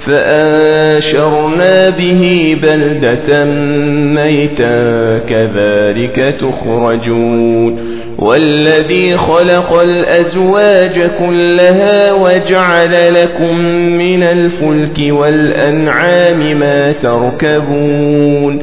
فأنشرنا به بلدة ميتا كذلك تخرجون والذي خلق الأزواج كلها وجعل لكم من الفلك والأنعام ما تركبون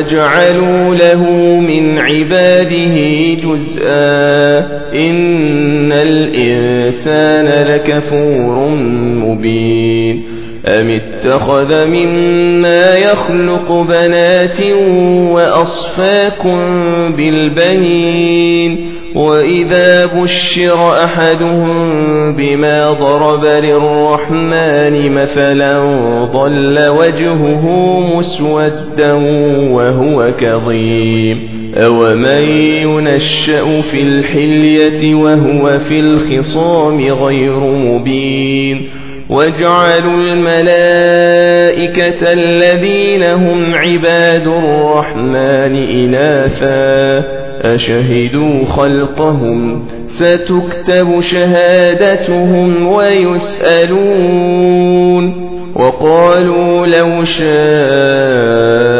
وجعلوا له من عباده جزءا إن الإنسان لكفور مبين أم اتخذ مما يخلق بنات وأصفاكم بالبنين وإذا بشر أحدهم بما ضرب للرحمن مثلا ضل وجهه مسودا وهو كظيم أومن ينشأ في الحلية وهو في الخصام غير مبين واجعلوا الملائكة الذين هم عباد الرحمن إناثا أشهدوا خلقهم ستكتب شهادتهم ويسألون وقالوا لو شاء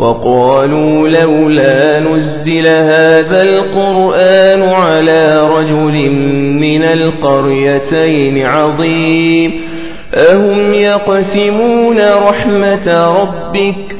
وقالوا لولا نزل هذا القرآن على رجل من القريتين عظيم. أهم يقسمون رحمة ربك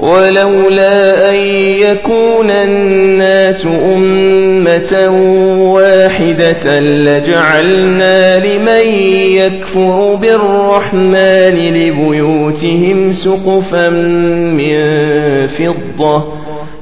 ولولا أن يكون الناس أمة واحدة لجعلنا لمن يكفر بالرحمن لبيوتهم سقفا من فضة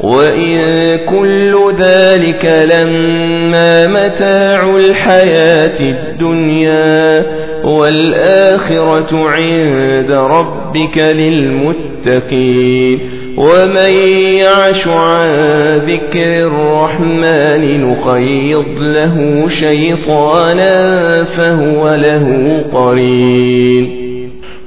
وإن كل ذلك لما متاع الحياة الدنيا والآخرة عند ربك للمتقين ومن يعش عن ذكر الرحمن نخيض له شيطانا فهو له قرين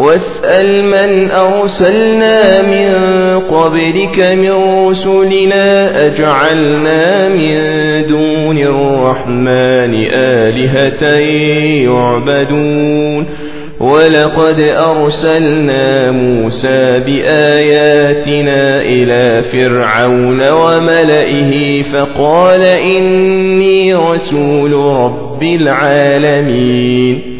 واسأل من أرسلنا من قبلك من رسلنا أجعلنا من دون الرحمن آلهة يعبدون ولقد أرسلنا موسى بآياتنا إلى فرعون وملئه فقال إني رسول رب العالمين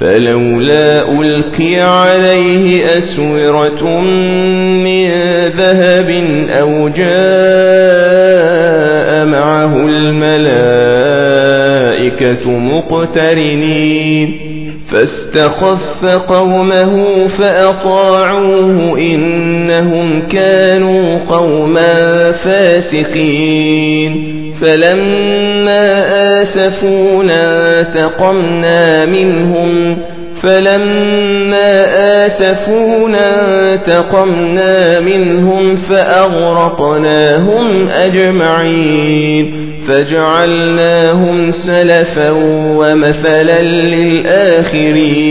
فلولا ألقي عليه أسورة من ذهب أو جاء معه الملائكة مقترنين فاستخف قومه فأطاعوه إنهم كانوا قوما فاسقين فلما آسفونا تقمنا منهم فلما آسفونا تقمنا منهم فأغرقناهم أجمعين فجعلناهم سلفا ومثلا للآخرين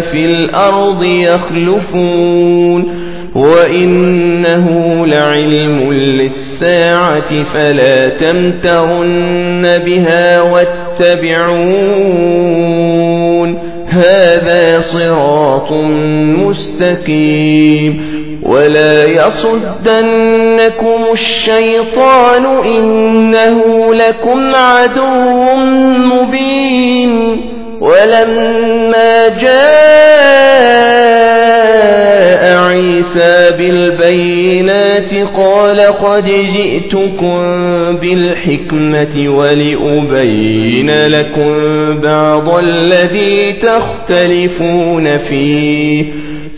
في الأرض يخلفون وإنه لعلم للساعة فلا تمترن بها واتبعون. هذا صراط مستقيم. ولا يصدنكم الشيطان إنه لكم عدو مبين. ولما جاء عيسى بالبينات قال قد جئتكم بالحكمة ولأبين لكم بعض الذي تختلفون فيه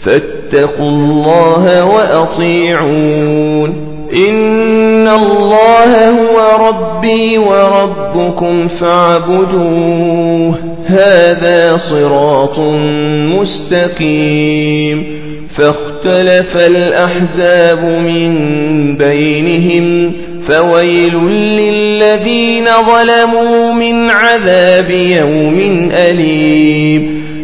فاتقوا الله وأطيعون إن الله هو ربي وربكم فاعبدوه هذا صراط مستقيم فاختلف الأحزاب من بينهم فويل للذين ظلموا من عذاب يوم أليم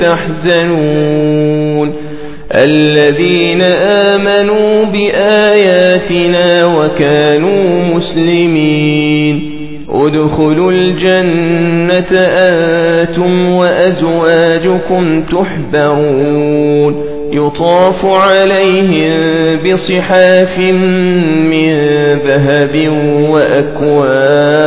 تحزنون. الذين آمنوا بآياتنا وكانوا مسلمين. ادخلوا الجنة أنتم وأزواجكم تحبرون. يطاف عليهم بصحاف من ذهب وأكواب.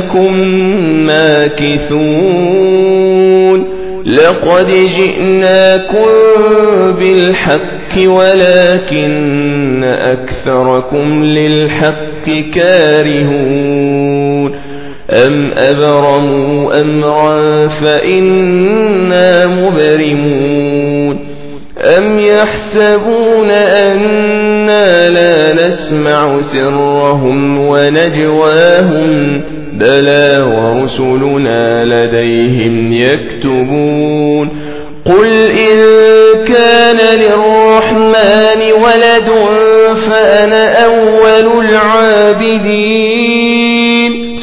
إنكم ماكثون لقد جئناكم بالحق ولكن أكثركم للحق كارهون أم أبرموا أمرا فإنا مبرمون أم يحسبون أنا لا نسمع سرهم ونجواهم بلى ورسلنا لديهم يكتبون قل إن كان للرحمن ولد فأنا أول العابدين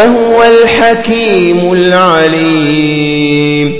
وهو الحكيم العليم.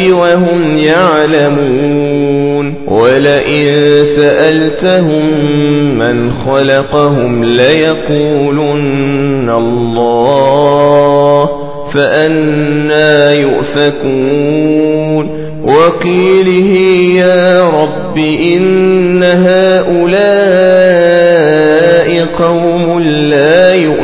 وهم يعلمون. ولئن سألتهم من خلقهم ليقولن الله فأنا يؤفكون. وقيله يا رب إن هؤلاء قوم لا يؤمنون.